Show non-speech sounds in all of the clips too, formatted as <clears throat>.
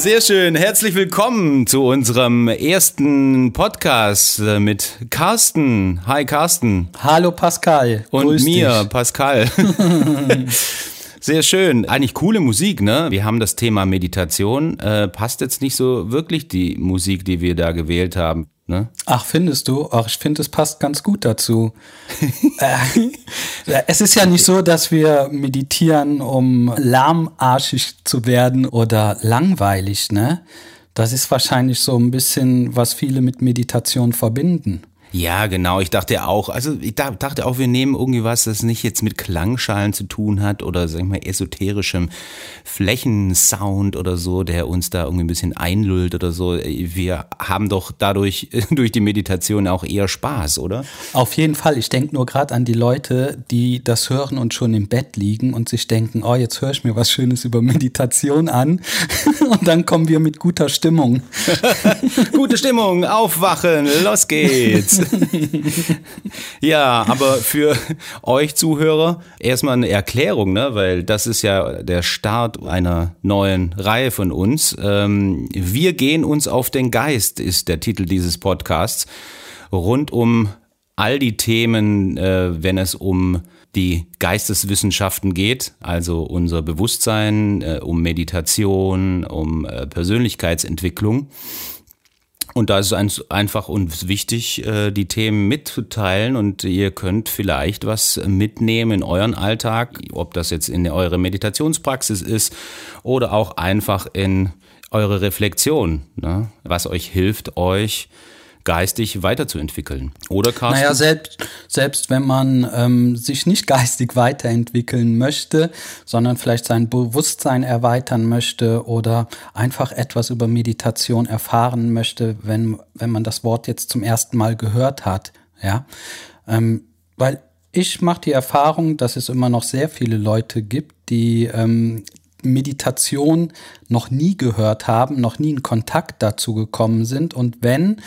Sehr schön. Herzlich willkommen zu unserem ersten Podcast äh, mit Carsten. Hi Carsten. Hallo Pascal. Und Grüß mir, dich. Pascal. <laughs> <laughs> Sehr schön. Eigentlich coole Musik, ne? Wir haben das Thema Meditation. Äh, passt jetzt nicht so wirklich die Musik, die wir da gewählt haben. Ne? Ach, findest du? Ach, ich finde, es passt ganz gut dazu. <laughs> äh, es ist ja nicht so, dass wir meditieren, um lahmarschig zu werden oder langweilig, ne? Das ist wahrscheinlich so ein bisschen, was viele mit Meditation verbinden. Ja, genau. Ich dachte auch, also ich dachte auch, wir nehmen irgendwie was, das nicht jetzt mit Klangschalen zu tun hat oder sag ich mal esoterischem Flächensound oder so, der uns da irgendwie ein bisschen einlullt oder so. Wir haben doch dadurch <laughs> durch die Meditation auch eher Spaß, oder? Auf jeden Fall. Ich denke nur gerade an die Leute, die das hören und schon im Bett liegen und sich denken, oh, jetzt höre ich mir was Schönes über Meditation an <laughs> und dann kommen wir mit guter Stimmung. <laughs> Gute Stimmung, aufwachen, los geht's. <laughs> ja, aber für euch Zuhörer erstmal eine Erklärung, ne? weil das ist ja der Start einer neuen Reihe von uns. Ähm, wir gehen uns auf den Geist, ist der Titel dieses Podcasts, rund um all die Themen, äh, wenn es um die Geisteswissenschaften geht, also unser Bewusstsein, äh, um Meditation, um äh, Persönlichkeitsentwicklung. Und da ist es einfach und wichtig, äh, die Themen mitzuteilen und ihr könnt vielleicht was mitnehmen in euren Alltag, ob das jetzt in eure Meditationspraxis ist oder auch einfach in eure Reflexion, ne? was euch hilft, euch geistig weiterzuentwickeln. Oder Carsten? Naja, selbst, selbst wenn man ähm, sich nicht <laughs> geistig weiterentwickeln möchte, sondern vielleicht sein Bewusstsein erweitern möchte oder einfach etwas über Meditation erfahren möchte, wenn, wenn man das Wort jetzt zum ersten Mal gehört hat, ja. Ähm, weil ich mache die Erfahrung, dass es immer noch sehr viele Leute gibt, die ähm, Meditation noch nie gehört haben, noch nie in Kontakt dazu gekommen sind. Und wenn,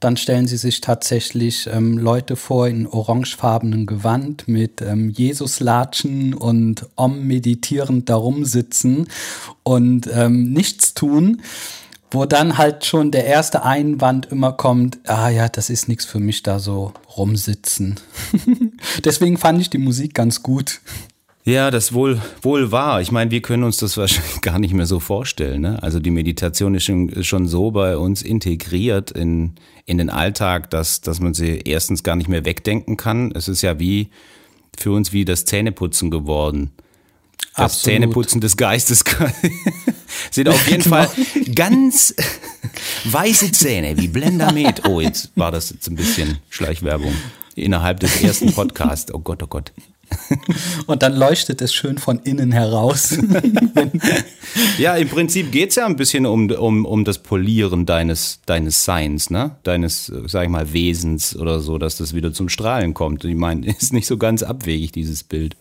dann stellen sie sich tatsächlich ähm, Leute vor in orangefarbenen Gewand mit ähm, Jesuslatschen und Om meditierend darum sitzen und ähm, nichts tun wo dann halt schon der erste Einwand immer kommt, ah ja, das ist nichts für mich da so rumsitzen. <laughs> Deswegen fand ich die Musik ganz gut. Ja, das wohl, wohl wahr. Ich meine, wir können uns das wahrscheinlich <laughs> gar nicht mehr so vorstellen. Ne? Also die Meditation ist schon, ist schon so bei uns integriert in, in den Alltag, dass, dass man sie erstens gar nicht mehr wegdenken kann. Es ist ja wie für uns wie das Zähneputzen geworden. Das Absolut. Zähneputzen des Geistes <laughs> sind auf jeden <laughs> genau. Fall ganz weiße Zähne wie Blendamet. Oh, jetzt war das jetzt ein bisschen Schleichwerbung innerhalb des ersten Podcasts. Oh Gott, oh Gott. <laughs> Und dann leuchtet es schön von innen heraus. <laughs> ja, im Prinzip geht es ja ein bisschen um, um, um das Polieren deines, deines Seins, ne? deines, sag ich mal, Wesens oder so, dass das wieder zum Strahlen kommt. Ich meine, <laughs> ist nicht so ganz abwegig, dieses Bild.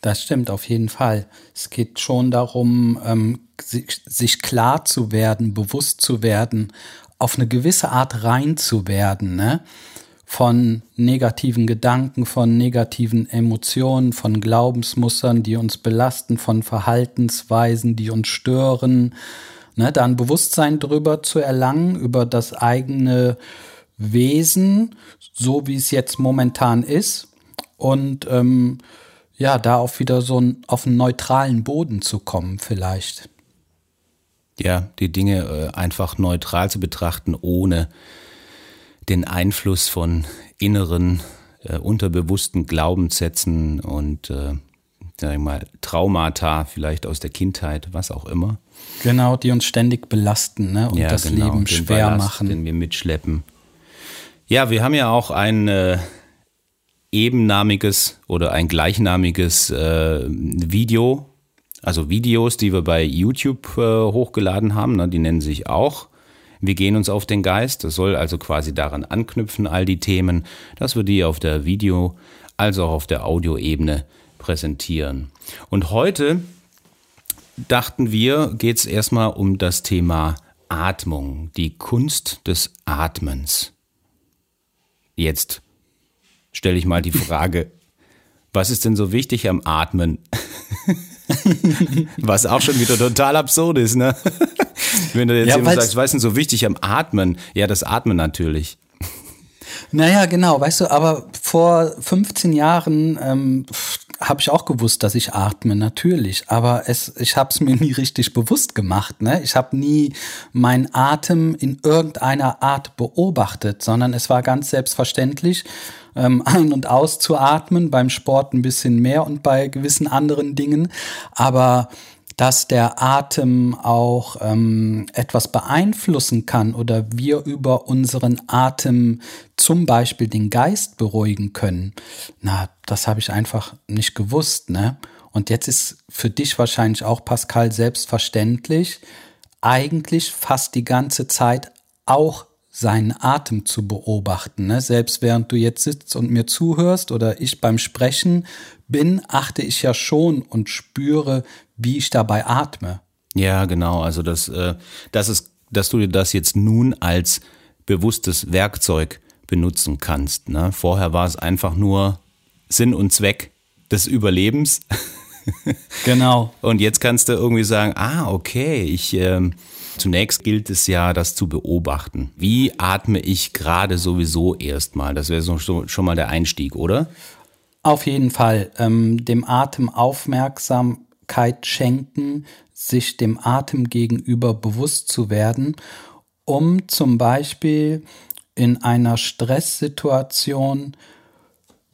Das stimmt auf jeden Fall. Es geht schon darum, ähm, sich, sich klar zu werden, bewusst zu werden, auf eine gewisse Art rein zu werden. Ne? Von negativen Gedanken, von negativen Emotionen, von Glaubensmustern, die uns belasten, von Verhaltensweisen, die uns stören. Ne, da ein Bewusstsein drüber zu erlangen, über das eigene Wesen, so wie es jetzt momentan ist. Und ähm, ja, da auch wieder so ein, auf einen neutralen Boden zu kommen, vielleicht. Ja, die Dinge äh, einfach neutral zu betrachten, ohne den Einfluss von inneren, äh, unterbewussten Glaubenssätzen und äh, sag mal, Traumata vielleicht aus der Kindheit, was auch immer. Genau, die uns ständig belasten ne? und ja, das genau, Leben schwer Ballast, machen. Den wir mitschleppen. Ja, wir haben ja auch ein äh, ebennamiges oder ein gleichnamiges äh, Video, also Videos, die wir bei YouTube äh, hochgeladen haben, ne? die nennen sich auch wir gehen uns auf den Geist. Das soll also quasi daran anknüpfen, all die Themen, dass wir die auf der Video- als auch auf der Audioebene präsentieren. Und heute dachten wir, geht es erstmal um das Thema Atmung, die Kunst des Atmens. Jetzt stelle ich mal die Frage, <laughs> was ist denn so wichtig am Atmen? <laughs> Was auch schon wieder total absurd ist, ne? <laughs> Wenn du jetzt ja, jemand sagst, was ist denn so wichtig am Atmen? Ja, das Atmen natürlich. Naja, genau, weißt du, aber vor 15 Jahren ähm, habe ich auch gewusst, dass ich atme, natürlich. Aber es, ich habe es mir nie richtig bewusst gemacht. Ne? Ich habe nie meinen Atem in irgendeiner Art beobachtet, sondern es war ganz selbstverständlich, ähm, <laughs> ein- und auszuatmen, beim Sport ein bisschen mehr und bei gewissen anderen Dingen. Aber dass der Atem auch ähm, etwas beeinflussen kann oder wir über unseren Atem zum Beispiel den Geist beruhigen können, na, das habe ich einfach nicht gewusst, ne? Und jetzt ist für dich wahrscheinlich auch, Pascal, selbstverständlich, eigentlich fast die ganze Zeit auch seinen Atem zu beobachten. Ne? Selbst während du jetzt sitzt und mir zuhörst oder ich beim Sprechen bin, achte ich ja schon und spüre, wie ich dabei atme. Ja, genau. Also das, äh, das ist, dass du dir das jetzt nun als bewusstes Werkzeug benutzen kannst. Ne? Vorher war es einfach nur Sinn und Zweck des Überlebens. <laughs> genau. Und jetzt kannst du irgendwie sagen, ah, okay, ich ähm, Zunächst gilt es ja, das zu beobachten. Wie atme ich gerade sowieso erstmal? Das wäre so, schon mal der Einstieg, oder? Auf jeden Fall. Ähm, dem Atem Aufmerksamkeit schenken, sich dem Atem gegenüber bewusst zu werden, um zum Beispiel in einer Stresssituation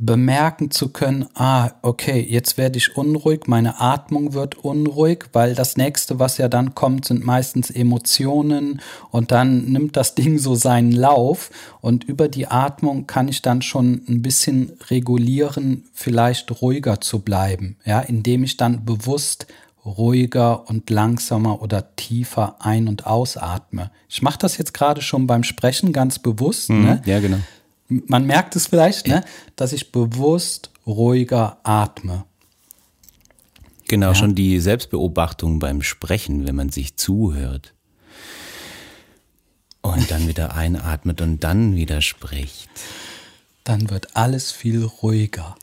bemerken zu können, ah, okay, jetzt werde ich unruhig, meine Atmung wird unruhig, weil das nächste, was ja dann kommt, sind meistens Emotionen und dann nimmt das Ding so seinen Lauf und über die Atmung kann ich dann schon ein bisschen regulieren, vielleicht ruhiger zu bleiben, ja, indem ich dann bewusst ruhiger und langsamer oder tiefer ein- und ausatme. Ich mache das jetzt gerade schon beim Sprechen ganz bewusst. Mhm, ne? Ja, genau man merkt es vielleicht, ne, dass ich bewusst ruhiger atme. Genau, ja. schon die Selbstbeobachtung beim Sprechen, wenn man sich zuhört. Und dann wieder einatmet und dann wieder spricht. Dann wird alles viel ruhiger.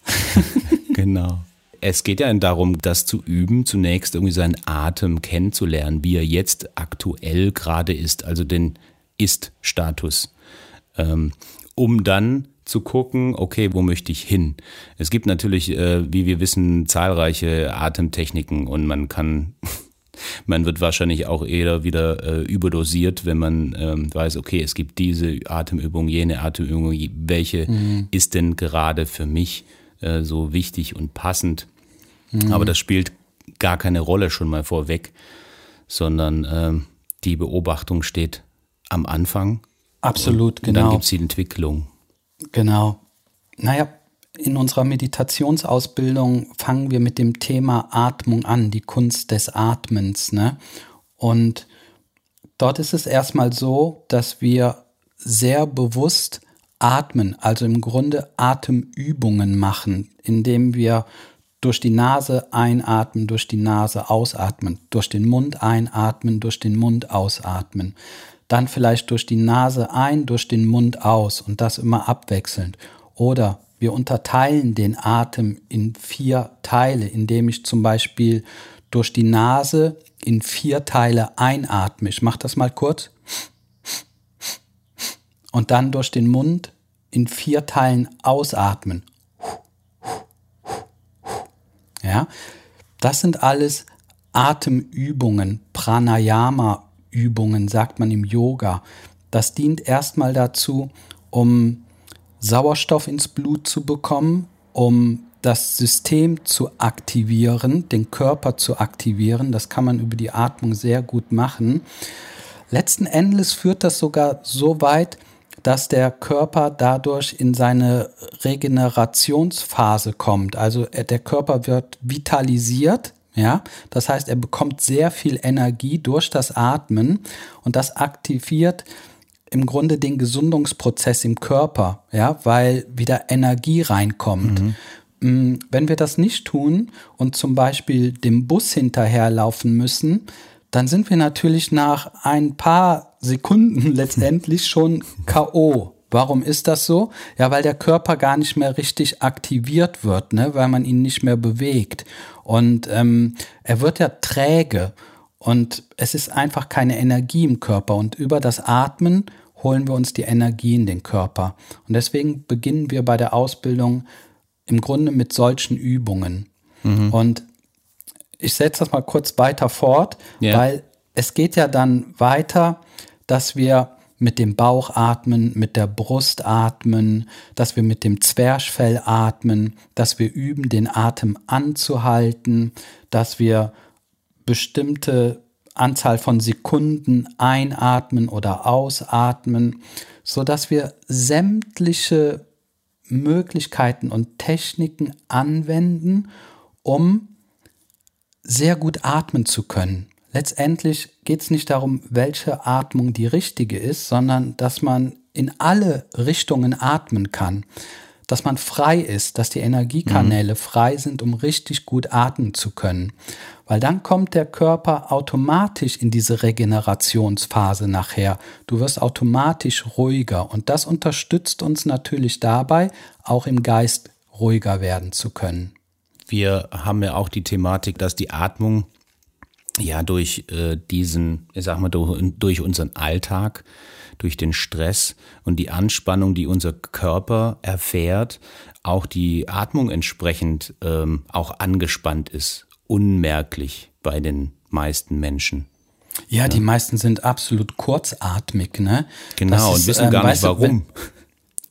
<laughs> genau. Es geht ja darum, das zu üben, zunächst irgendwie seinen Atem kennenzulernen, wie er jetzt aktuell gerade ist, also den Ist-Status. Ähm, um dann zu gucken, okay, wo möchte ich hin? Es gibt natürlich, äh, wie wir wissen, zahlreiche Atemtechniken und man kann, <laughs> man wird wahrscheinlich auch eher wieder äh, überdosiert, wenn man ähm, weiß, okay, es gibt diese Atemübung, jene Atemübung, welche mhm. ist denn gerade für mich äh, so wichtig und passend? Mhm. Aber das spielt gar keine Rolle schon mal vorweg, sondern äh, die Beobachtung steht am Anfang Absolut, genau. Und dann genau. gibt es die Entwicklung. Genau. Naja, in unserer Meditationsausbildung fangen wir mit dem Thema Atmung an, die Kunst des Atmens. Ne? Und dort ist es erstmal so, dass wir sehr bewusst atmen, also im Grunde Atemübungen machen, indem wir durch die Nase einatmen, durch die Nase ausatmen, durch den Mund einatmen, durch den Mund ausatmen dann vielleicht durch die Nase ein, durch den Mund aus und das immer abwechselnd. Oder wir unterteilen den Atem in vier Teile, indem ich zum Beispiel durch die Nase in vier Teile einatme. Ich mache das mal kurz. Und dann durch den Mund in vier Teilen ausatmen. Ja, das sind alles Atemübungen, Pranayama Übungen, sagt man im Yoga. Das dient erstmal dazu, um Sauerstoff ins Blut zu bekommen, um das System zu aktivieren, den Körper zu aktivieren. Das kann man über die Atmung sehr gut machen. Letzten Endes führt das sogar so weit, dass der Körper dadurch in seine Regenerationsphase kommt. Also der Körper wird vitalisiert ja, das heißt, er bekommt sehr viel Energie durch das Atmen und das aktiviert im Grunde den Gesundungsprozess im Körper, ja, weil wieder Energie reinkommt. Mhm. Mm, wenn wir das nicht tun und zum Beispiel dem Bus hinterherlaufen müssen, dann sind wir natürlich nach ein paar Sekunden <laughs> letztendlich schon K.O. Warum ist das so? Ja, weil der Körper gar nicht mehr richtig aktiviert wird, ne? weil man ihn nicht mehr bewegt. Und ähm, er wird ja träge. Und es ist einfach keine Energie im Körper. Und über das Atmen holen wir uns die Energie in den Körper. Und deswegen beginnen wir bei der Ausbildung im Grunde mit solchen Übungen. Mhm. Und ich setze das mal kurz weiter fort, yeah. weil es geht ja dann weiter, dass wir mit dem Bauch atmen, mit der Brust atmen, dass wir mit dem Zwerchfell atmen, dass wir üben, den Atem anzuhalten, dass wir bestimmte Anzahl von Sekunden einatmen oder ausatmen, so dass wir sämtliche Möglichkeiten und Techniken anwenden, um sehr gut atmen zu können. Letztendlich geht es nicht darum, welche Atmung die richtige ist, sondern dass man in alle Richtungen atmen kann dass man frei ist, dass die Energiekanäle mhm. frei sind, um richtig gut atmen zu können. Weil dann kommt der Körper automatisch in diese Regenerationsphase nachher. Du wirst automatisch ruhiger und das unterstützt uns natürlich dabei, auch im Geist ruhiger werden zu können. Wir haben ja auch die Thematik, dass die Atmung ja durch äh, diesen, ich sag mal, durch, unseren Alltag durch den Stress und die Anspannung, die unser Körper erfährt, auch die Atmung entsprechend ähm, auch angespannt ist, unmerklich bei den meisten Menschen. Ja, ja, die meisten sind absolut kurzatmig, ne? Genau, ist, und wissen gar ähm, nicht warum. Du,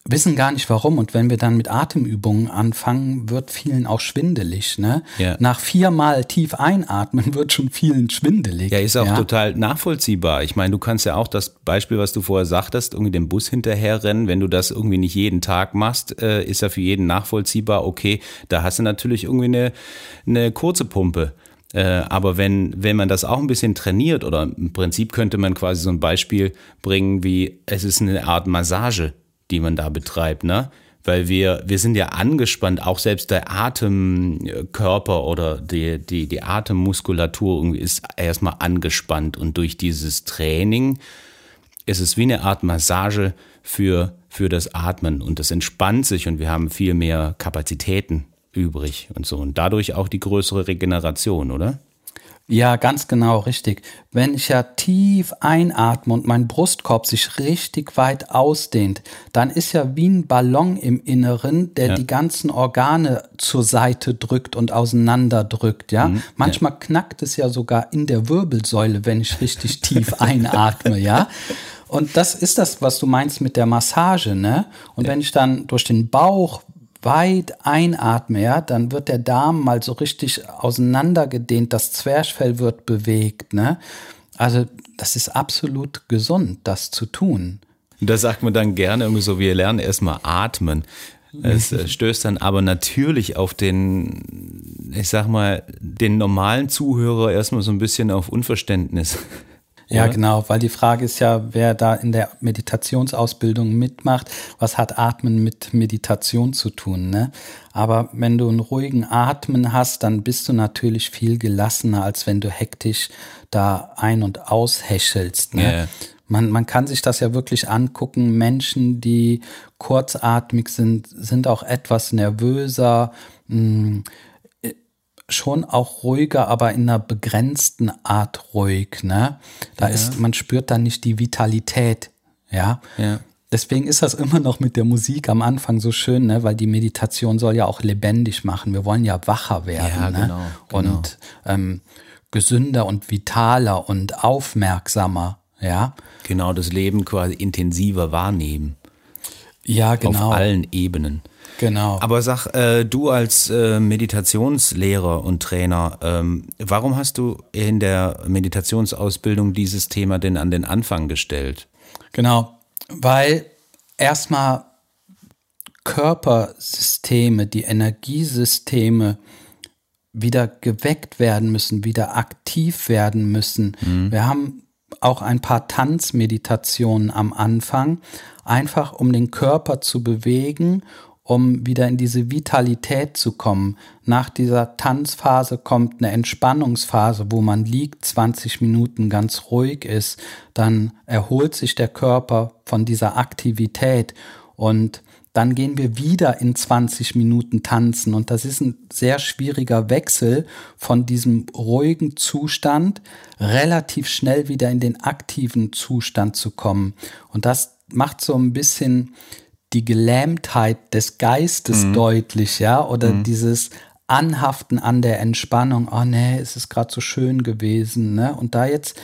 wissen gar nicht warum. Und wenn wir dann mit Atemübungen anfangen, wird vielen auch schwindelig. Ne? Ja. Nach viermal tief einatmen wird schon vielen schwindelig. Ja, ist auch ja. total nachvollziehbar. Ich meine, du kannst ja auch das Beispiel, was du vorher sagtest, irgendwie dem Bus hinterherrennen. Wenn du das irgendwie nicht jeden Tag machst, äh, ist ja für jeden nachvollziehbar, okay, da hast du natürlich irgendwie eine, eine kurze Pumpe. Äh, aber wenn, wenn man das auch ein bisschen trainiert, oder im Prinzip könnte man quasi so ein Beispiel bringen, wie es ist eine Art Massage die man da betreibt, ne? Weil wir, wir sind ja angespannt, auch selbst der Atemkörper oder die, die, die Atemmuskulatur ist erstmal angespannt und durch dieses Training ist es wie eine Art Massage für, für das Atmen und das entspannt sich und wir haben viel mehr Kapazitäten übrig und so und dadurch auch die größere Regeneration, oder? Ja, ganz genau, richtig. Wenn ich ja tief einatme und mein Brustkorb sich richtig weit ausdehnt, dann ist ja wie ein Ballon im Inneren, der ja. die ganzen Organe zur Seite drückt und auseinanderdrückt, ja. Mhm. Manchmal ja. knackt es ja sogar in der Wirbelsäule, wenn ich richtig <laughs> tief einatme, ja. Und das ist das, was du meinst mit der Massage, ne? Und ja. wenn ich dann durch den Bauch weit einatme, ja, dann wird der Darm mal so richtig auseinandergedehnt, das Zwerchfell wird bewegt, ne? Also, das ist absolut gesund, das zu tun. Da sagt man dann gerne irgendwie so, wir lernen erstmal atmen. Es äh, stößt dann aber natürlich auf den, ich sag mal, den normalen Zuhörer erstmal so ein bisschen auf Unverständnis. Ja, oder? genau, weil die Frage ist ja, wer da in der Meditationsausbildung mitmacht, was hat Atmen mit Meditation zu tun, ne? Aber wenn du einen ruhigen Atmen hast, dann bist du natürlich viel gelassener, als wenn du hektisch da ein- und aushäschelst, ne? Yeah. Man, man kann sich das ja wirklich angucken. Menschen, die kurzatmig sind, sind auch etwas nervöser. Mh, hm, schon auch ruhiger, aber in einer begrenzten Art ruhig. Ne? Da ja. ist, man spürt dann nicht die Vitalität. Ja. ja. Deswegen ist das immer noch mit der Musik am Anfang so schön, ne? weil die Meditation soll ja auch lebendig machen. Wir wollen ja wacher werden. Ja, ne? genau, genau. Und ähm, gesünder und vitaler und aufmerksamer. Ja. Genau, das Leben quasi intensiver wahrnehmen. Ja, genau. Auf allen Ebenen. Genau. Aber sag, äh, du als äh, Meditationslehrer und Trainer, ähm, warum hast du in der Meditationsausbildung dieses Thema denn an den Anfang gestellt? Genau, weil erstmal Körpersysteme, die Energiesysteme wieder geweckt werden müssen, wieder aktiv werden müssen. Mhm. Wir haben auch ein paar Tanzmeditationen am Anfang, einfach um den Körper zu bewegen um wieder in diese Vitalität zu kommen. Nach dieser Tanzphase kommt eine Entspannungsphase, wo man liegt, 20 Minuten ganz ruhig ist. Dann erholt sich der Körper von dieser Aktivität und dann gehen wir wieder in 20 Minuten tanzen. Und das ist ein sehr schwieriger Wechsel von diesem ruhigen Zustand relativ schnell wieder in den aktiven Zustand zu kommen. Und das macht so ein bisschen die Gelähmtheit des Geistes mhm. deutlich, ja, oder mhm. dieses Anhaften an der Entspannung. Oh nee, es ist gerade so schön gewesen, ne? Und da jetzt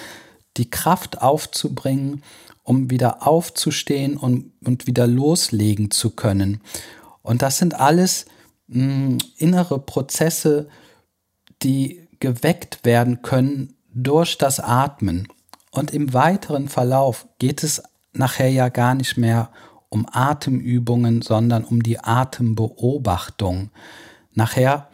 die Kraft aufzubringen, um wieder aufzustehen und, und wieder loslegen zu können. Und das sind alles mh, hm, innere Prozesse, die geweckt werden können durch das Atmen. Und im weiteren Verlauf geht es nachher ja gar nicht mehr um Atemübungen, sondern um die Atembeobachtung. Nachher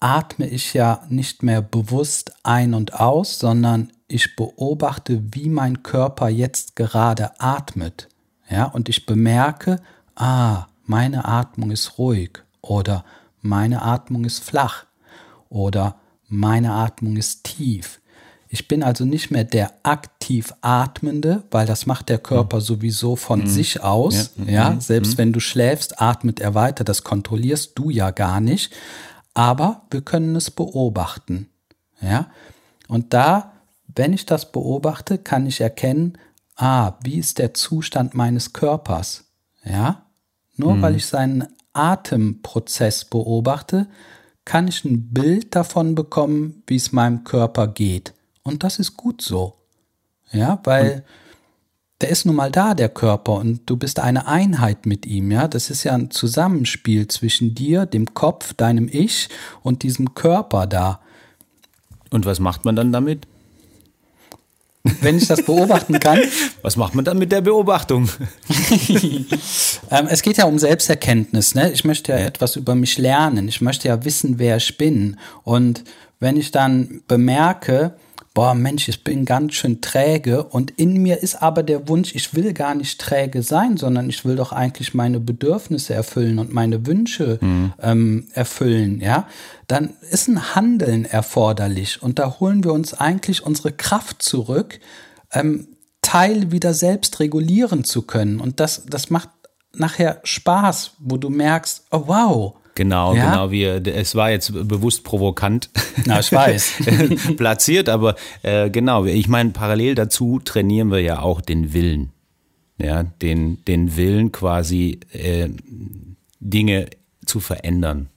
atme ich ja nicht mehr bewusst ein und aus, sondern ich beobachte, wie mein Körper jetzt gerade atmet. Ja, und ich bemerke, ah, meine Atmung ist ruhig oder meine Atmung ist flach oder meine Atmung ist tief. Ich bin also nicht mehr der aktiv Atmende, weil das macht der Körper sowieso von mhm. sich aus. Ja, ja mhm. selbst mhm. wenn du schläfst, atmet er weiter. Das kontrollierst du ja gar nicht. Aber wir können es beobachten. Ja, und da wenn ich das beobachte, kann ich erkennen, ah, wie ist der Zustand meines Körpers? Ja? Nur mhm. weil ich seinen Atemprozess beobachte, kann ich ein Bild davon bekommen, wie es meinem Körper geht. Und das ist gut so. Ja, weil und der ist nun mal da, der Körper, und du bist eine Einheit mit ihm, ja. Das ist ja ein Zusammenspiel zwischen dir, dem Kopf, deinem Ich und diesem Körper da. Und was macht man dann damit? wenn ich das beobachten kann. <laughs> Was macht man dann mit der Beobachtung? <laughs> ähm, es geht ja um Selbsterkenntnis. Ne? Ich möchte ja, ja etwas über mich lernen. Ich möchte ja wissen, wer ich bin. Und wenn ich dann bemerke, boah, Mensch, ich bin ganz schön träge und in mir ist aber der Wunsch, ich will gar nicht träge sein, sondern ich will doch eigentlich meine Bedürfnisse erfüllen und meine Wünsche mhm. ähm, erfüllen, ja, dann ist ein Handeln erforderlich und da holen wir uns eigentlich unsere Kraft zurück, ähm, Teil wieder selbst regulieren zu können und das, das macht nachher Spaß, wo du merkst, oh wow, Genau, ja? genau. wie es war jetzt bewusst provokant. Na, ich weiß. <laughs> platziert, aber äh, genau. Ich meine, parallel dazu trainieren wir ja auch den Willen. Ja, den, den Willen quasi äh, Dinge zu verändern.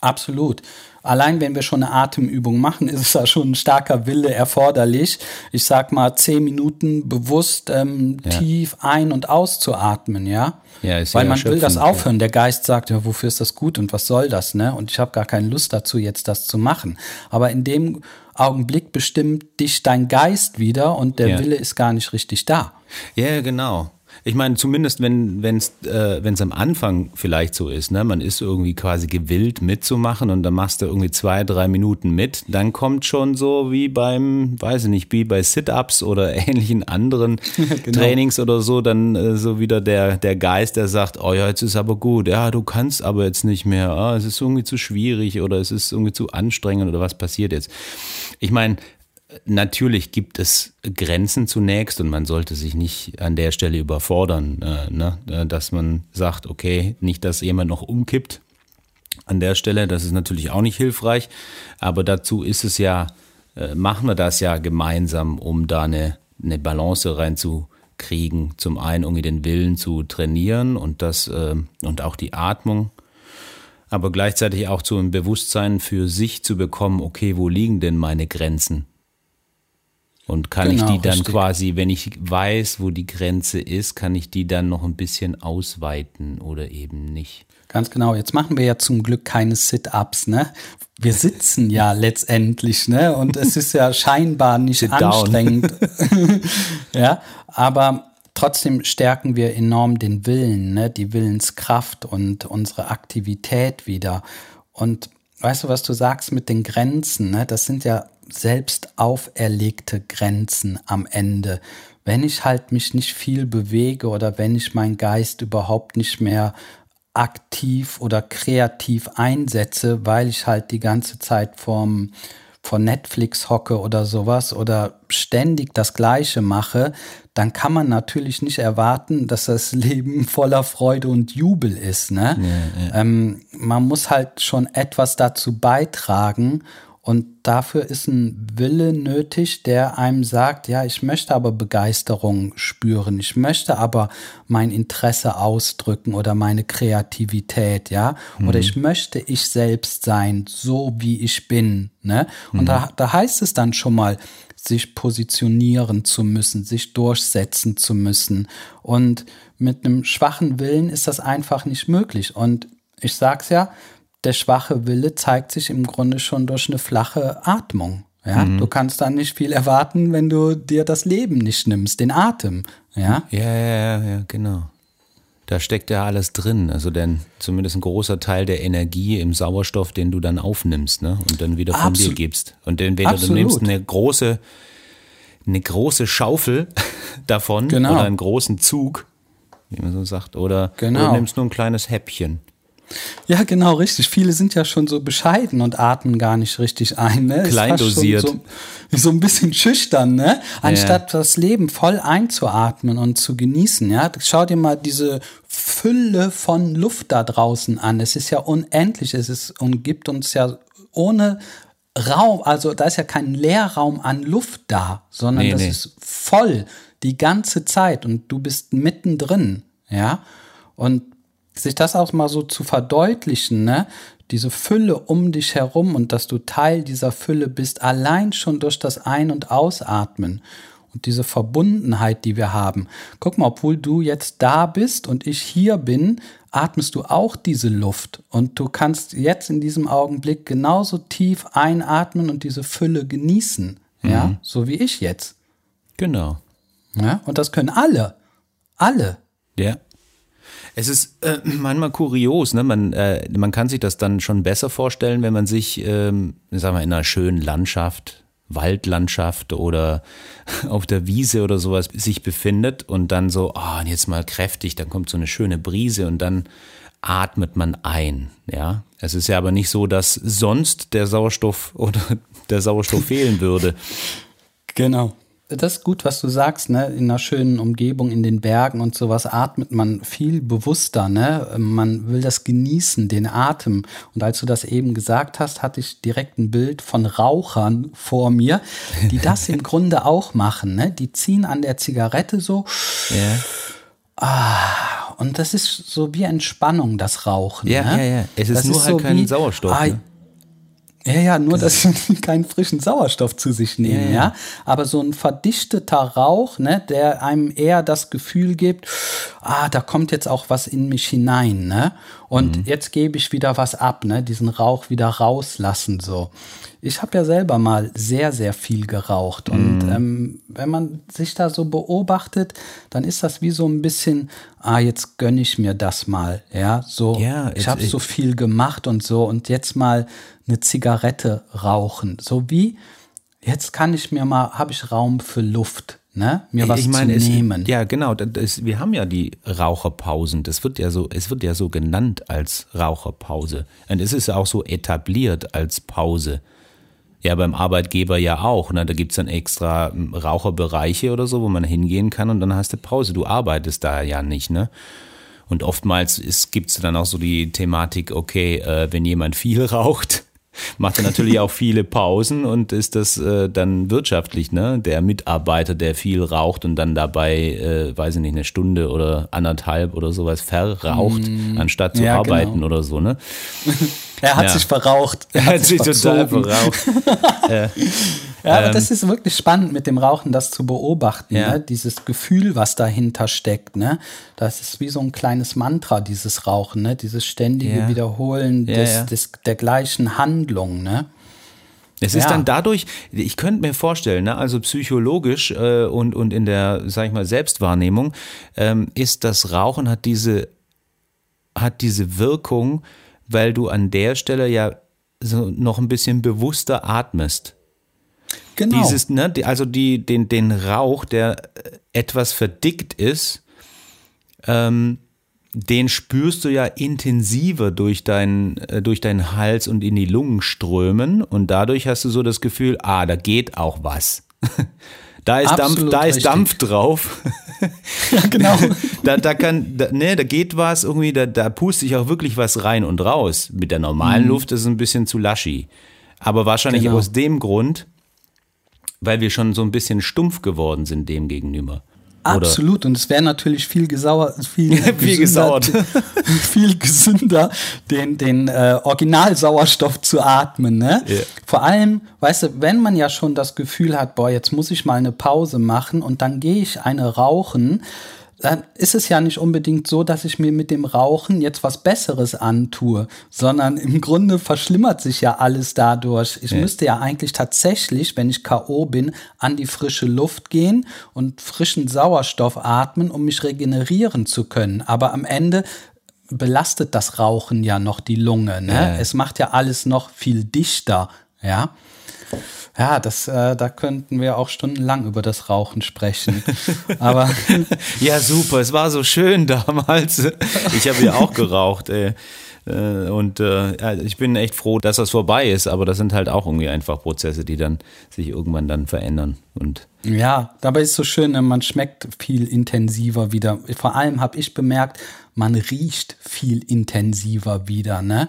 Absolut. Allein wenn wir schon eine Atemübung machen, ist es da schon ein starker Wille erforderlich. Ich sag mal zehn Minuten bewusst ähm, ja. tief ein- und auszuatmen, ja. Ja, ist Weil man will das aufhören. Der Geist sagt, ja, wofür ist das gut und was soll das, ne? Und ich habe gar keine Lust dazu, jetzt das zu machen. Aber in dem Augenblick bestimmt dich dein Geist wieder und der. Wille ist gar nicht richtig da. Ja, genau. Ich meine, zumindest wenn es äh, wenn's am Anfang vielleicht so ist, ne, man ist irgendwie quasi gewillt mitzumachen und dann machst du irgendwie zwei, drei Minuten mit, dann kommt schon so wie beim, weiß ich nicht, wie bei Sit-Ups oder <laughs> ähnlichen anderen <laughs> genau. Trainings oder so, dann äh, so wieder der, der Geist, der sagt, oh ja, jetzt ist aber gut, ja, du kannst aber jetzt nicht mehr, oh, es ist irgendwie zu schwierig oder es ist irgendwie zu anstrengend oder was passiert jetzt. Ich meine, Natürlich gibt es Grenzen zunächst und man sollte sich nicht an der Stelle überfordern, äh, ne? Äh, dass man sagt, okay, nicht, dass jemand noch umkippt an der Stelle, das ist natürlich auch nicht hilfreich, aber dazu ist es ja, äh, machen wir das ja gemeinsam, um da eine, eine Balance reinzukriegen. Zum einen irgendwie den Willen zu trainieren und das äh, und auch die Atmung aber gleichzeitig auch zu einem Bewusstsein für sich zu bekommen, okay, wo liegen denn meine Grenzen? Und kann genau, ich die dann richtig. quasi, wenn ich weiß, wo die Grenze ist, kann ich die dann noch ein bisschen ausweiten oder eben nicht? Ganz genau. Jetzt machen wir ja zum Glück keine Sit-ups, ne? Wir sitzen ja <laughs> letztendlich, ne? Und es ist ja scheinbar nicht anstrengend. <laughs> <laughs> ja, aber trotzdem stärken wir enorm den Willen, ne? Die Willenskraft und unsere Aktivität wieder. Und weißt du, was du sagst mit den Grenzen, ne? Das sind ja selbst auferlegte Grenzen am Ende. Wenn ich halt mich nicht viel bewege oder wenn ich meinen Geist überhaupt nicht mehr aktiv oder kreativ einsetze, weil ich halt die ganze Zeit vorm, vor Netflix hocke oder sowas oder ständig das Gleiche mache, dann kann man natürlich nicht erwarten, dass das <laughs> Leben voller Freude und Jubel ist. Ne? Ja, ja. Ähm, man muss halt schon etwas dazu beitragen und dafür ist ein Wille nötig, der einem sagt, ja, ich möchte aber Begeisterung spüren, ich möchte aber mein Interesse ausdrücken oder meine Kreativität, ja, mhm. oder ich möchte ich selbst sein, so wie ich bin, ne? Und mhm. da, da heißt es dann schon mal, sich positionieren zu müssen, sich durchsetzen zu müssen. Und mit einem schwachen Willen ist das einfach nicht möglich. Und ich sag's ja, der schwache Wille zeigt sich im Grunde schon durch eine flache Atmung. Ja, mhm. du kannst dann nicht viel erwarten, wenn du dir das Leben nicht nimmst, den Atem. Ja, ja, ja, ja, genau. Da steckt ja alles drin. Also denn zumindest ein großer Teil der Energie im Sauerstoff, den du dann aufnimmst, ne? Und dann wieder von Absolut. dir gibst. Und den, wenn du nimmst eine große, eine große Schaufel <laughs> davon genau. oder einen großen Zug, wie man so sagt, oder genau. du nimmst nur ein kleines Häppchen. Ja, genau, richtig. Viele sind ja schon so bescheiden und atmen gar nicht richtig ein. Ne? Klein dosiert. So, so, ein bisschen schüchtern, ne? Anstatt ja. das Leben voll einzuatmen und zu genießen. Ja, schau dir mal diese Fülle von Luft da draußen an. Es ist ja unendlich. Es ist und gibt uns ja ohne Raum, also da ist ja kein Leerraum an Luft da, sondern nee, das nee. ist voll die ganze Zeit und du bist mittendrin, ja. Und sich das auch mal so zu verdeutlichen, ne? diese Fülle um dich herum und dass du Teil dieser Fülle bist, allein schon durch das Ein- und Ausatmen und diese Verbundenheit, die wir haben. Guck mal, obwohl du jetzt da bist und ich hier bin, atmest du auch diese Luft und du kannst jetzt in diesem Augenblick genauso tief einatmen und diese Fülle genießen, mhm. ja, so wie ich jetzt. Genau. Ja, und das können alle, alle. Ja. Es ist äh, <clears throat> manchmal kurios, ne? Man, äh, man kann sich das dann schon besser vorstellen, wenn man sich, ähm, sagen wir, in einer schönen Landschaft, Waldlandschaft oder <laughs> auf der Wiese oder sowas sich befindet und dann so, oh, jetzt mal kräftig, dann kommt so eine schöne Brise und dann atmet man ein, ja. Es ist ja aber nicht so, dass sonst der Sauerstoff <laughs> oder der Sauerstoff fehlen würde. Genau das ist gut, was du sagst, ne? In einer schönen Umgebung, in den Bergen und sowas atmet man viel bewusster, ne? Man will das genießen, den Atem. Und als du das eben gesagt hast, hatte ich direkt ein Bild von Rauchern vor mir, die <laughs> das im Grunde auch machen, ne? Die ziehen an der Zigarette so. Ja. Ah, und das ist so wie Entspannung, das Rauchen. Ja, ne? ja, ja. Es ist das nur ist halt so kein wie, Sauerstoff. Ah, ne? Ja, ja, nur dass sie <laughs> keinen frischen Sauerstoff zu sich nehmen, ja, ja. Aber so ein verdichteter Rauch, ne, der einem eher das Gefühl gibt, ah, da kommt jetzt auch was in mich hinein, ne? Und mhm. jetzt gebe ich wieder was ab, ne? Diesen Rauch wieder rauslassen, so. Ich habe ja selber mal sehr, sehr viel geraucht. Und mhm. ähm, wenn man sich da so beobachtet, dann ist das wie so ein bisschen, ah, jetzt gönne ich mir das mal. Ja, so, ja, ich habe so viel gemacht und so und jetzt mal eine Zigarette rauchen. So wie, jetzt kann ich mir mal, habe ich Raum für Luft. Ne? Mir was ich meine, zu nehmen. ja, genau. Das, wir haben ja die Raucherpausen. Das wird ja so, es wird ja so genannt als Raucherpause. Und es ist auch so etabliert als Pause. Ja, beim Arbeitgeber ja auch. Ne? Da gibt's dann extra hm, Raucherbereiche oder so, wo man hingehen kann und dann hast du Pause. Du arbeitest da ja nicht, ne? Und oftmals gibt es dann auch so die Thematik, okay, äh, wenn jemand viel <laughs> raucht, macht er natürlich auch viele Pausen und ist das äh, dann wirtschaftlich, ne? Der Mitarbeiter, der viel raucht und dann dabei, äh, weiß ich nicht, eine Stunde oder anderthalb oder sowas verraucht, mm, anstatt zu ja, arbeiten genau. oder so, ne? <laughs> er hat ja. sich verraucht. Er, er hat sich total verraucht. <laughs> ja. Ja, aber ähm, das ist wirklich spannend mit dem Rauchen, das zu beobachten. Ja. Ne? Dieses Gefühl, was dahinter steckt. Ne? Das ist wie so ein kleines Mantra, dieses Rauchen, ne? dieses ständige ja. Wiederholen des, ja, des, der gleichen Handlung. Ne? Es ist ja. dann dadurch, ich könnte mir vorstellen, ne, also psychologisch äh, und, und in der, sag ich mal, Selbstwahrnehmung, ähm, ist das Rauchen hat diese, hat diese Wirkung, weil du an der Stelle ja so noch ein bisschen bewusster atmest. Genau. Dieses, ne, also die, den, den Rauch, der etwas verdickt ist, ähm, den spürst du ja intensiver durch deinen, äh, durch deinen Hals und in die Lungen strömen und dadurch hast du so das Gefühl, ah, da geht auch was. <laughs> Da ist, Dampf, da ist Dampf drauf. <laughs> ja, genau. <laughs> da, da kann, da, ne, da geht was irgendwie, da, da pustet sich auch wirklich was rein und raus. Mit der normalen mhm. Luft ist es ein bisschen zu laschi. Aber wahrscheinlich genau. aus dem Grund, weil wir schon so ein bisschen stumpf geworden sind dem gegenüber. Absolut. Und es wäre natürlich viel gesauer, viel, <laughs> viel gesauert. <laughs> viel gesünder, den, den äh, Originalsauerstoff zu atmen. Ne? Yeah. Vor allem, weißt du, wenn man ja schon das Gefühl hat, boah, jetzt muss ich mal eine Pause machen und dann gehe ich eine rauchen, dann ist es ja nicht unbedingt so, dass ich mir mit dem Rauchen jetzt was Besseres antue, sondern im Grunde verschlimmert sich ja alles dadurch. Ich ja. müsste ja eigentlich tatsächlich, wenn ich K.O. bin, an die frische Luft gehen und frischen Sauerstoff atmen, um mich regenerieren zu können. Aber am Ende belastet das Rauchen ja noch die Lunge. Ne? Ja. Es macht ja alles noch viel dichter. Ja. Ja, das, äh, da könnten wir auch stundenlang über das Rauchen sprechen. <laughs> Aber ja, super. Es war so schön damals. Ich habe ja auch geraucht. Ey. Äh, und äh, ich bin echt froh, dass das vorbei ist, aber das sind halt auch irgendwie einfach Prozesse, die dann sich irgendwann dann verändern. Und ja, dabei ist es so schön, ne, man schmeckt viel intensiver wieder. Vor allem habe ich bemerkt, man riecht viel intensiver wieder. Ne?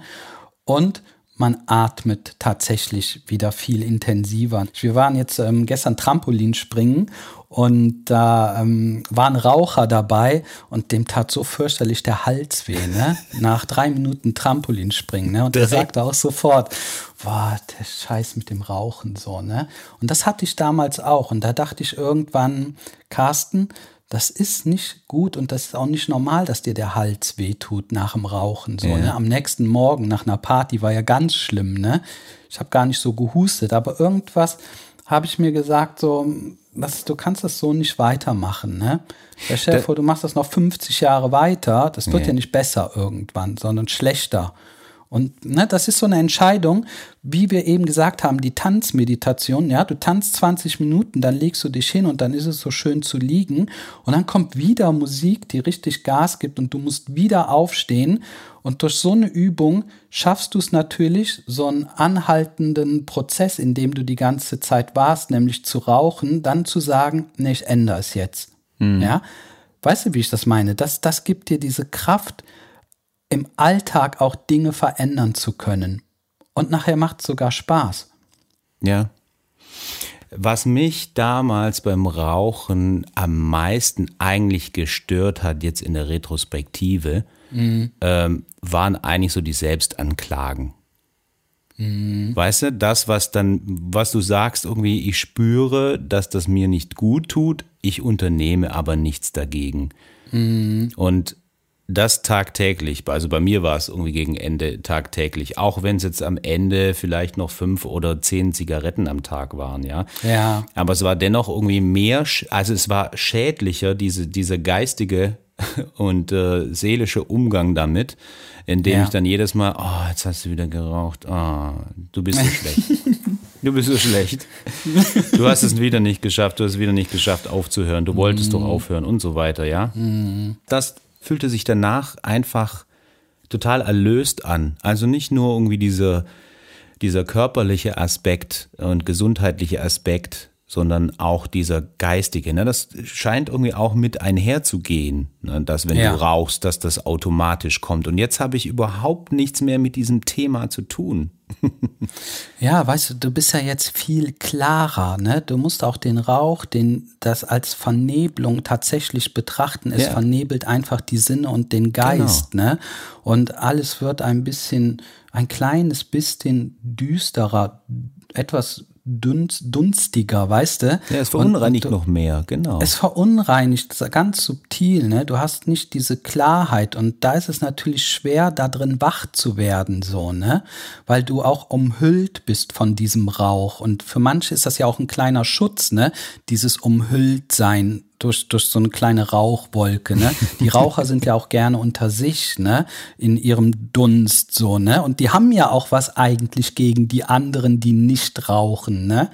Und man atmet tatsächlich wieder viel intensiver. Wir waren jetzt ähm, gestern Trampolinspringen und da ähm, war ein Raucher dabei und dem tat so fürchterlich der Hals weh, ne? <laughs> Nach drei Minuten Trampolinspringen, ne? Und der sagte auch sofort, boah, der Scheiß mit dem Rauchen so, ne? Und das hatte ich damals auch. Und da dachte ich irgendwann, Carsten, das ist nicht gut und das ist auch nicht normal, dass dir der Hals wehtut nach dem Rauchen. So, ja. ne? Am nächsten Morgen nach einer Party war ja ganz schlimm, ne? Ich habe gar nicht so gehustet, aber irgendwas habe ich mir gesagt, so, was, du kannst das so nicht weitermachen, ne? Dir vor, du machst das noch 50 Jahre weiter, das wird ja, ja nicht besser irgendwann, sondern schlechter. Und ne, das ist so eine Entscheidung, wie wir eben gesagt haben, die Tanzmeditation. Ja, du tanzt 20 Minuten, dann legst du dich hin und dann ist es so schön zu liegen. Und dann kommt wieder Musik, die richtig Gas gibt und du musst wieder aufstehen. Und durch so eine Übung schaffst du es natürlich, so einen anhaltenden Prozess, in dem du die ganze Zeit warst, nämlich zu rauchen, dann zu sagen, nee, ich ändere es jetzt. Mhm. Ja, weißt du, wie ich das meine? Das, das gibt dir diese Kraft, im Alltag auch Dinge verändern zu können. Und nachher macht es sogar Spaß. Ja. Was mich damals beim Rauchen am meisten eigentlich gestört hat, jetzt in der Retrospektive, mhm. ähm, waren eigentlich so die Selbstanklagen. Mhm. Weißt du, das, was dann, was du sagst, irgendwie, ich spüre, dass das mir nicht gut tut, ich unternehme aber nichts dagegen. Mhm. Und das tagtäglich. Also bei mir war es irgendwie gegen Ende tagtäglich. Auch wenn es jetzt am Ende vielleicht noch fünf oder zehn Zigaretten am Tag waren, ja. Ja. Aber es war dennoch irgendwie mehr, also es war schädlicher, diese, diese geistige <laughs> und äh, seelische Umgang damit, indem ja. ich dann jedes Mal, oh, jetzt hast du wieder geraucht, oh, du bist so <laughs> schlecht. Du bist so schlecht. Du hast es wieder nicht geschafft, du hast es wieder nicht geschafft aufzuhören, du wolltest mm. doch aufhören und so weiter, ja. Mm. Das fühlte sich danach einfach total erlöst an. Also nicht nur irgendwie dieser, dieser körperliche Aspekt und gesundheitliche Aspekt, sondern auch dieser geistige. Ne? Das scheint irgendwie auch mit einherzugehen, ne? dass wenn ja. du rauchst, dass das automatisch kommt. Und jetzt habe ich überhaupt nichts mehr mit diesem Thema zu tun. <laughs> ja, weißt du, du bist ja jetzt viel klarer, ne? Du musst auch den Rauch, den das als Vernebelung tatsächlich betrachten. Es ja. vernebelt einfach die Sinne und den Geist, genau. ne? Und alles wird ein bisschen, ein kleines bisschen düsterer, etwas dunst, dunstiger, weißt du? Ja, es verunreinigt und, noch mehr, genau. Es verunreinigt ganz subtil, ne? Du hast nicht diese Klarheit und da ist es natürlich schwer, da drin wach zu werden, so, ne? Weil du auch umhüllt bist von diesem Rauch und für manche ist das ja auch ein kleiner Schutz, ne? Dieses Umhülltsein durch, durch so eine kleine Rauchwolke, ne? Die <laughs> Raucher sind ja auch gerne unter sich, ne? In ihrem Dunst, so, ne? Und die haben ja auch was eigentlich gegen die anderen, die nicht rauchen, ne?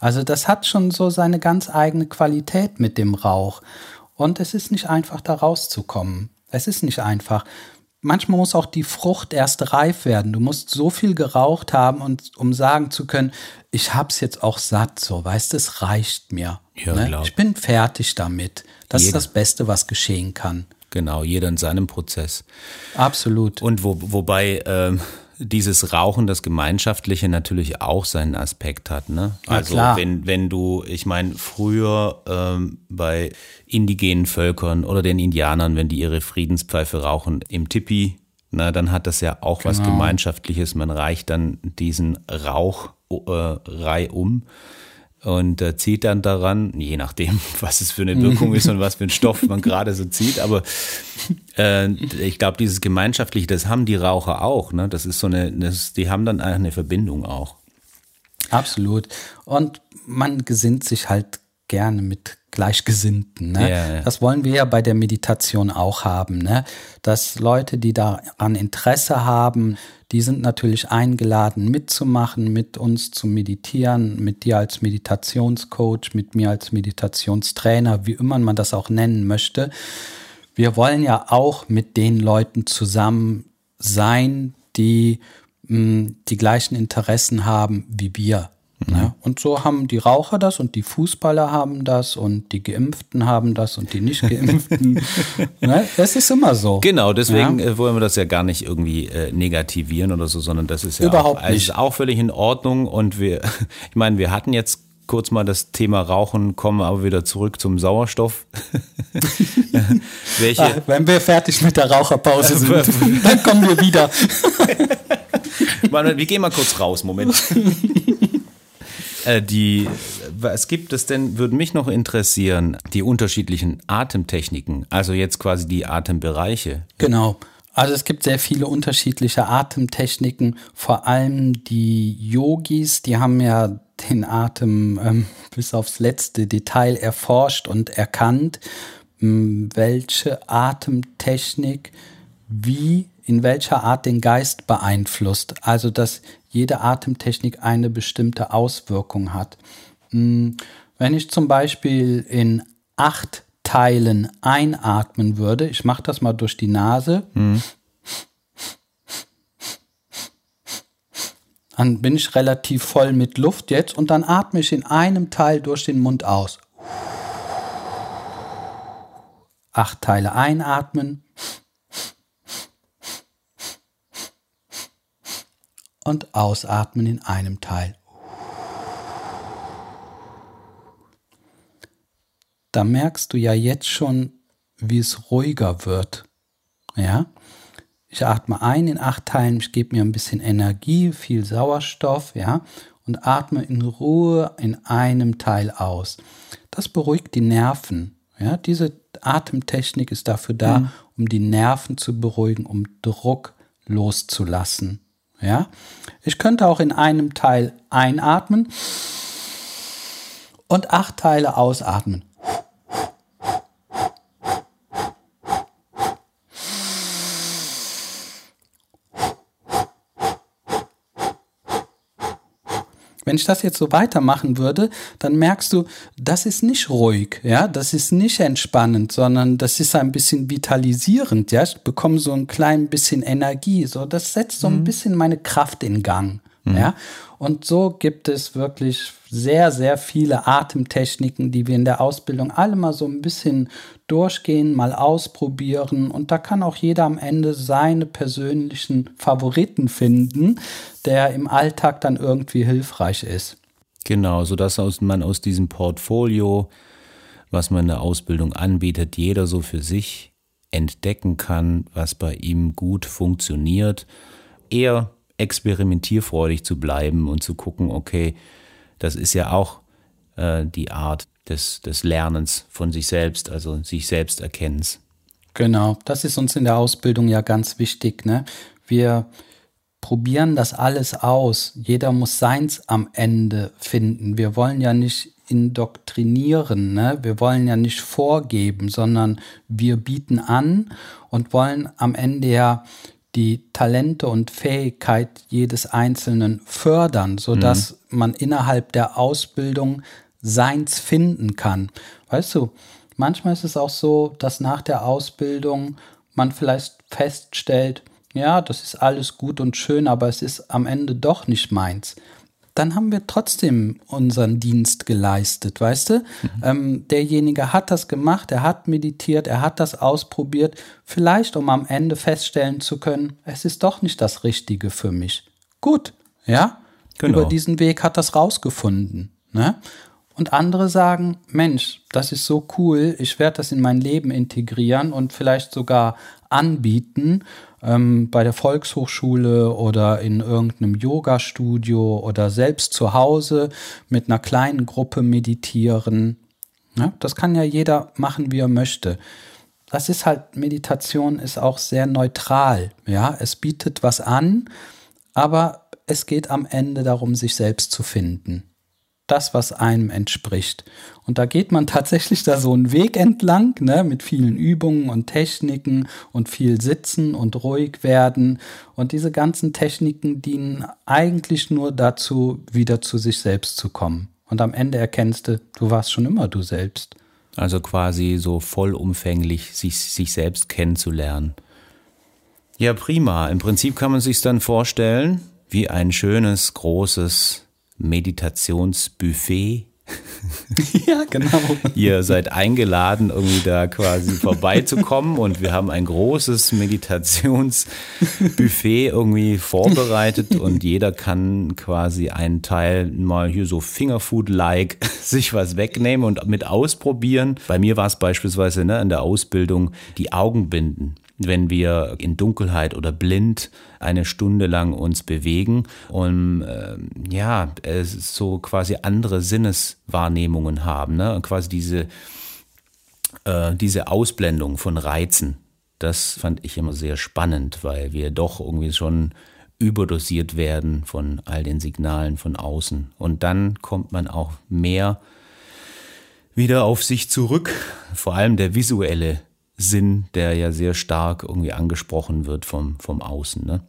Also das hat schon so seine ganz eigene Qualität mit dem Rauch. Und es ist nicht einfach, da rauszukommen. Es ist nicht einfach. Manchmal muss auch die Frucht erst reif werden. Du musst so viel geraucht haben, und, um sagen zu können, ich hab's jetzt auch satt, so, weißt du, es reicht mir. Ja, ne? Ich bin fertig damit. Das Jeder. ist das Beste, was geschehen kann. Genau, jeder in seinem Prozess. Absolut. Und wo, wobei ähm, dieses Rauchen, das Gemeinschaftliche natürlich auch seinen Aspekt hat. Ne? Ja, Also klar. wenn, wenn du, ich meine, früher ähm, bei indigenen Völkern oder den Indianern, wenn die ihre Friedenspfeife rauchen im Tipi, na, dann hat das ja auch was Genau. Gemeinschaftliches. Man reicht dann diesen Rauch äh, reihum und äh, zieht dann daran, je nachdem, <laughs> was es für eine Wirkung ist und was für ein Stoff man gerade so zieht. Aber äh, ich glaube, dieses Gemeinschaftliche, das haben die Raucher auch. Ne? Das ist so eine, das, die haben dann eine Verbindung auch. Absolut. Und man gesinnt sich halt gerne mit Gleichgesinnten. Ne? Ja, ja. Das wollen wir ja bei der Meditation auch haben. Ne? Dass Leute, die daran Interesse haben, die sind natürlich eingeladen mitzumachen, mit uns zu meditieren, mit dir als Meditationscoach, mit mir als Meditationstrainer, wie immer man das auch nennen möchte. Wir wollen ja auch mit den Leuten zusammen sein, die mh, die gleichen Interessen haben wie wir. Ne? Und so haben die Raucher das und die Fußballer haben das und die Geimpften haben das und die nicht Geimpften. <laughs> ne? Es ist immer so. Genau, deswegen äh, wollen wir das ja gar nicht irgendwie äh, negativieren oder so, sondern das ist ja Überhaupt auch, also nicht. ist auch völlig in Ordnung. Und wir, <laughs> ich meine, wir hatten jetzt kurz mal das Thema Rauchen, kommen aber wieder zurück zum Sauerstoff. <laughs> Welche, Ah, wenn wir fertig mit der Raucherpause sind, dann kommen wir wieder. Wir gehen mal kurz raus, Moment. Äh, Die, was gibt es denn, würde mich noch interessieren, die unterschiedlichen Atemtechniken, also jetzt quasi die Atembereiche. Genau. Also es gibt sehr viele unterschiedliche Atemtechniken, vor allem die Yogis, die haben ja den Atem ähm, <laughs> bis aufs letzte Detail erforscht und erkannt, welche Atemtechnik wie in welcher Art den Geist beeinflusst. Also dass jede Atemtechnik eine bestimmte Auswirkung hat. Mh, Wenn ich zum Beispiel in acht Teilen einatmen würde, ich mache das mal durch die Nase, dann bin ich relativ voll mit Luft jetzt und dann atme ich in einem Teil durch den Mund aus. Acht Teile einatmen und ausatmen in einem Teil. Da merkst du ja jetzt schon, wie es ruhiger wird. Ja? Ich atme ein in acht Teilen, ich gebe mir ein bisschen Energie, viel Sauerstoff, ja, und atme in Ruhe in einem Teil aus. Das beruhigt die Nerven. Ja, diese Atemtechnik ist dafür da, um die Nerven zu beruhigen, um Druck loszulassen. Ja, ich könnte auch in einem Teil einatmen und acht Teile ausatmen. Wenn ich das jetzt so weitermachen würde, dann merkst du, das ist nicht ruhig, ja, das ist nicht entspannend, sondern das ist ein bisschen vitalisierend, ja. Ich bekomme so ein klein bisschen Energie, so das setzt so ein bisschen meine Kraft in Gang, ja. Und so gibt es wirklich sehr, sehr viele Atemtechniken, die wir in der Ausbildung alle mal so ein bisschen durchgehen, mal ausprobieren. Und da kann auch jeder am Ende seine persönlichen Favoriten finden, der im Alltag dann irgendwie hilfreich ist. Genau, sodass man aus diesem Portfolio, was man in der Ausbildung anbietet, jeder so für sich entdecken kann, was bei ihm gut funktioniert. Eher experimentierfreudig zu bleiben und zu gucken, okay, das ist ja auch äh, die Art des, des Lernens von sich selbst, also sich selbst erkennens. Genau, das ist uns in der Ausbildung ja ganz wichtig. Ne? Wir probieren das alles aus. Jeder muss seins am Ende finden. Wir wollen ja nicht indoktrinieren, ne? wir wollen ja nicht vorgeben, sondern wir bieten an und wollen am Ende ja die Talente und Fähigkeit jedes Einzelnen fördern, sodass mhm. man innerhalb der Ausbildung seins finden kann. Weißt du, manchmal ist es auch so, dass nach der Ausbildung man vielleicht feststellt, ja, das ist alles gut und schön, aber es ist am Ende doch nicht meins dann haben wir trotzdem unseren Dienst geleistet, weißt du? Mhm. Ähm, derjenige hat das gemacht, er hat meditiert, er hat das ausprobiert, vielleicht um am Ende feststellen zu können, es ist doch nicht das Richtige für mich. Gut, ja? Genau. Über diesen Weg hat das rausgefunden. Ne? Und andere sagen, Mensch, das ist so cool, ich werde das in mein Leben integrieren und vielleicht sogar anbieten ähm, bei der Volkshochschule oder in irgendeinem Yoga-Studio oder selbst zu Hause mit einer kleinen Gruppe meditieren. Ja, das kann ja jeder machen, wie er möchte. Das ist halt, Meditation ist auch sehr neutral. Ja, es bietet was an, aber es geht am Ende darum, sich selbst zu finden das, was einem entspricht. Und da geht man <laughs> tatsächlich da so einen Weg entlang, ne, mit vielen Übungen und Techniken und viel Sitzen und ruhig werden. Und diese ganzen Techniken dienen eigentlich nur dazu, wieder zu sich selbst zu kommen. Und am Ende erkennst du, du warst schon immer du selbst. Also quasi so vollumfänglich sich, sich selbst kennenzulernen. Ja, prima. Im Prinzip kann man sich dann vorstellen, wie ein schönes, großes Meditationsbuffet. <laughs> ja, genau. Ihr seid eingeladen, irgendwie da quasi vorbeizukommen und wir haben ein großes Meditationsbuffet irgendwie vorbereitet und jeder kann quasi einen Teil mal hier so Fingerfood-like <laughs> sich was wegnehmen und mit ausprobieren. Bei mir war es beispielsweise ne, in der Ausbildung die Augenbinden wenn wir in Dunkelheit oder blind eine Stunde lang uns bewegen und äh, ja, so quasi andere Sinneswahrnehmungen haben, ne? Quasi diese, äh, diese Ausblendung von Reizen. Das fand ich immer sehr spannend, weil wir doch irgendwie schon überdosiert werden von all den Signalen von außen. Und dann kommt man auch mehr wieder auf sich zurück, vor allem der visuelle Sinn, der ja sehr stark irgendwie angesprochen wird vom, vom Außen. Ne?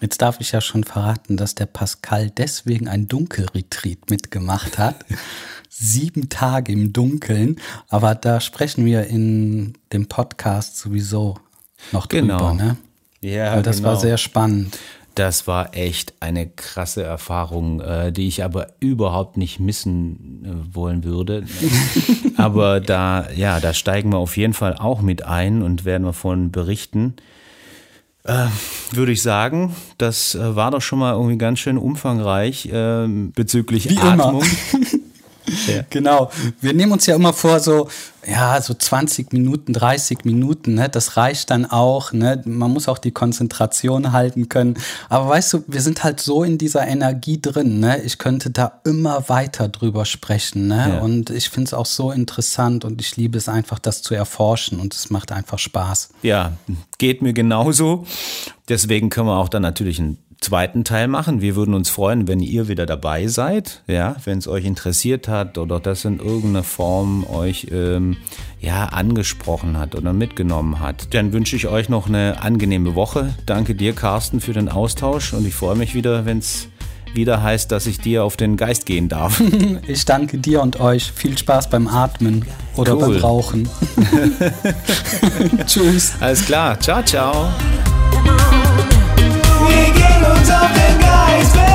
Jetzt darf ich ja schon verraten, dass der Pascal deswegen ein Dunkelretreat mitgemacht hat. <laughs> Sieben Tage im Dunkeln. Aber da sprechen wir in dem Podcast sowieso noch drüber. Genau. Ne? Ja, Weil das genau. war sehr spannend. Das war echt eine krasse Erfahrung, äh, die ich aber überhaupt nicht missen äh, wollen würde. <laughs> aber da, ja, da steigen wir auf jeden Fall auch mit ein und werden wir von berichten. Äh, würde ich sagen, das äh, war doch schon mal irgendwie ganz schön umfangreich äh, bezüglich Wie Atmung. <laughs> Ja. Genau. Wir nehmen uns ja immer vor, so, ja, so 20 Minuten, 30 Minuten, ne? das reicht dann auch. Ne? Man muss auch die Konzentration halten können. Aber weißt du, wir sind halt so in dieser Energie drin. Ne? Ich könnte da immer weiter drüber sprechen. Ne? Ja. Und ich finde es auch so interessant und ich liebe es einfach, das zu erforschen und es macht einfach Spaß. Ja, geht mir genauso. Deswegen können wir auch dann natürlich ein zweiten Teil machen. Wir würden uns freuen, wenn ihr wieder dabei seid, ja, wenn es euch interessiert hat oder das in irgendeiner Form euch ähm, ja angesprochen hat oder mitgenommen hat. Dann wünsche ich euch noch eine angenehme Woche. Danke dir, Carsten, für den Austausch und ich freue mich wieder, wenn es wieder heißt, dass ich dir auf den Geist gehen darf. <laughs> Ich danke dir und euch. Viel Spaß beim Atmen oder cool. beim Rauchen. <laughs> <laughs> Tschüss. Alles klar. Ciao, ciao. love and guys.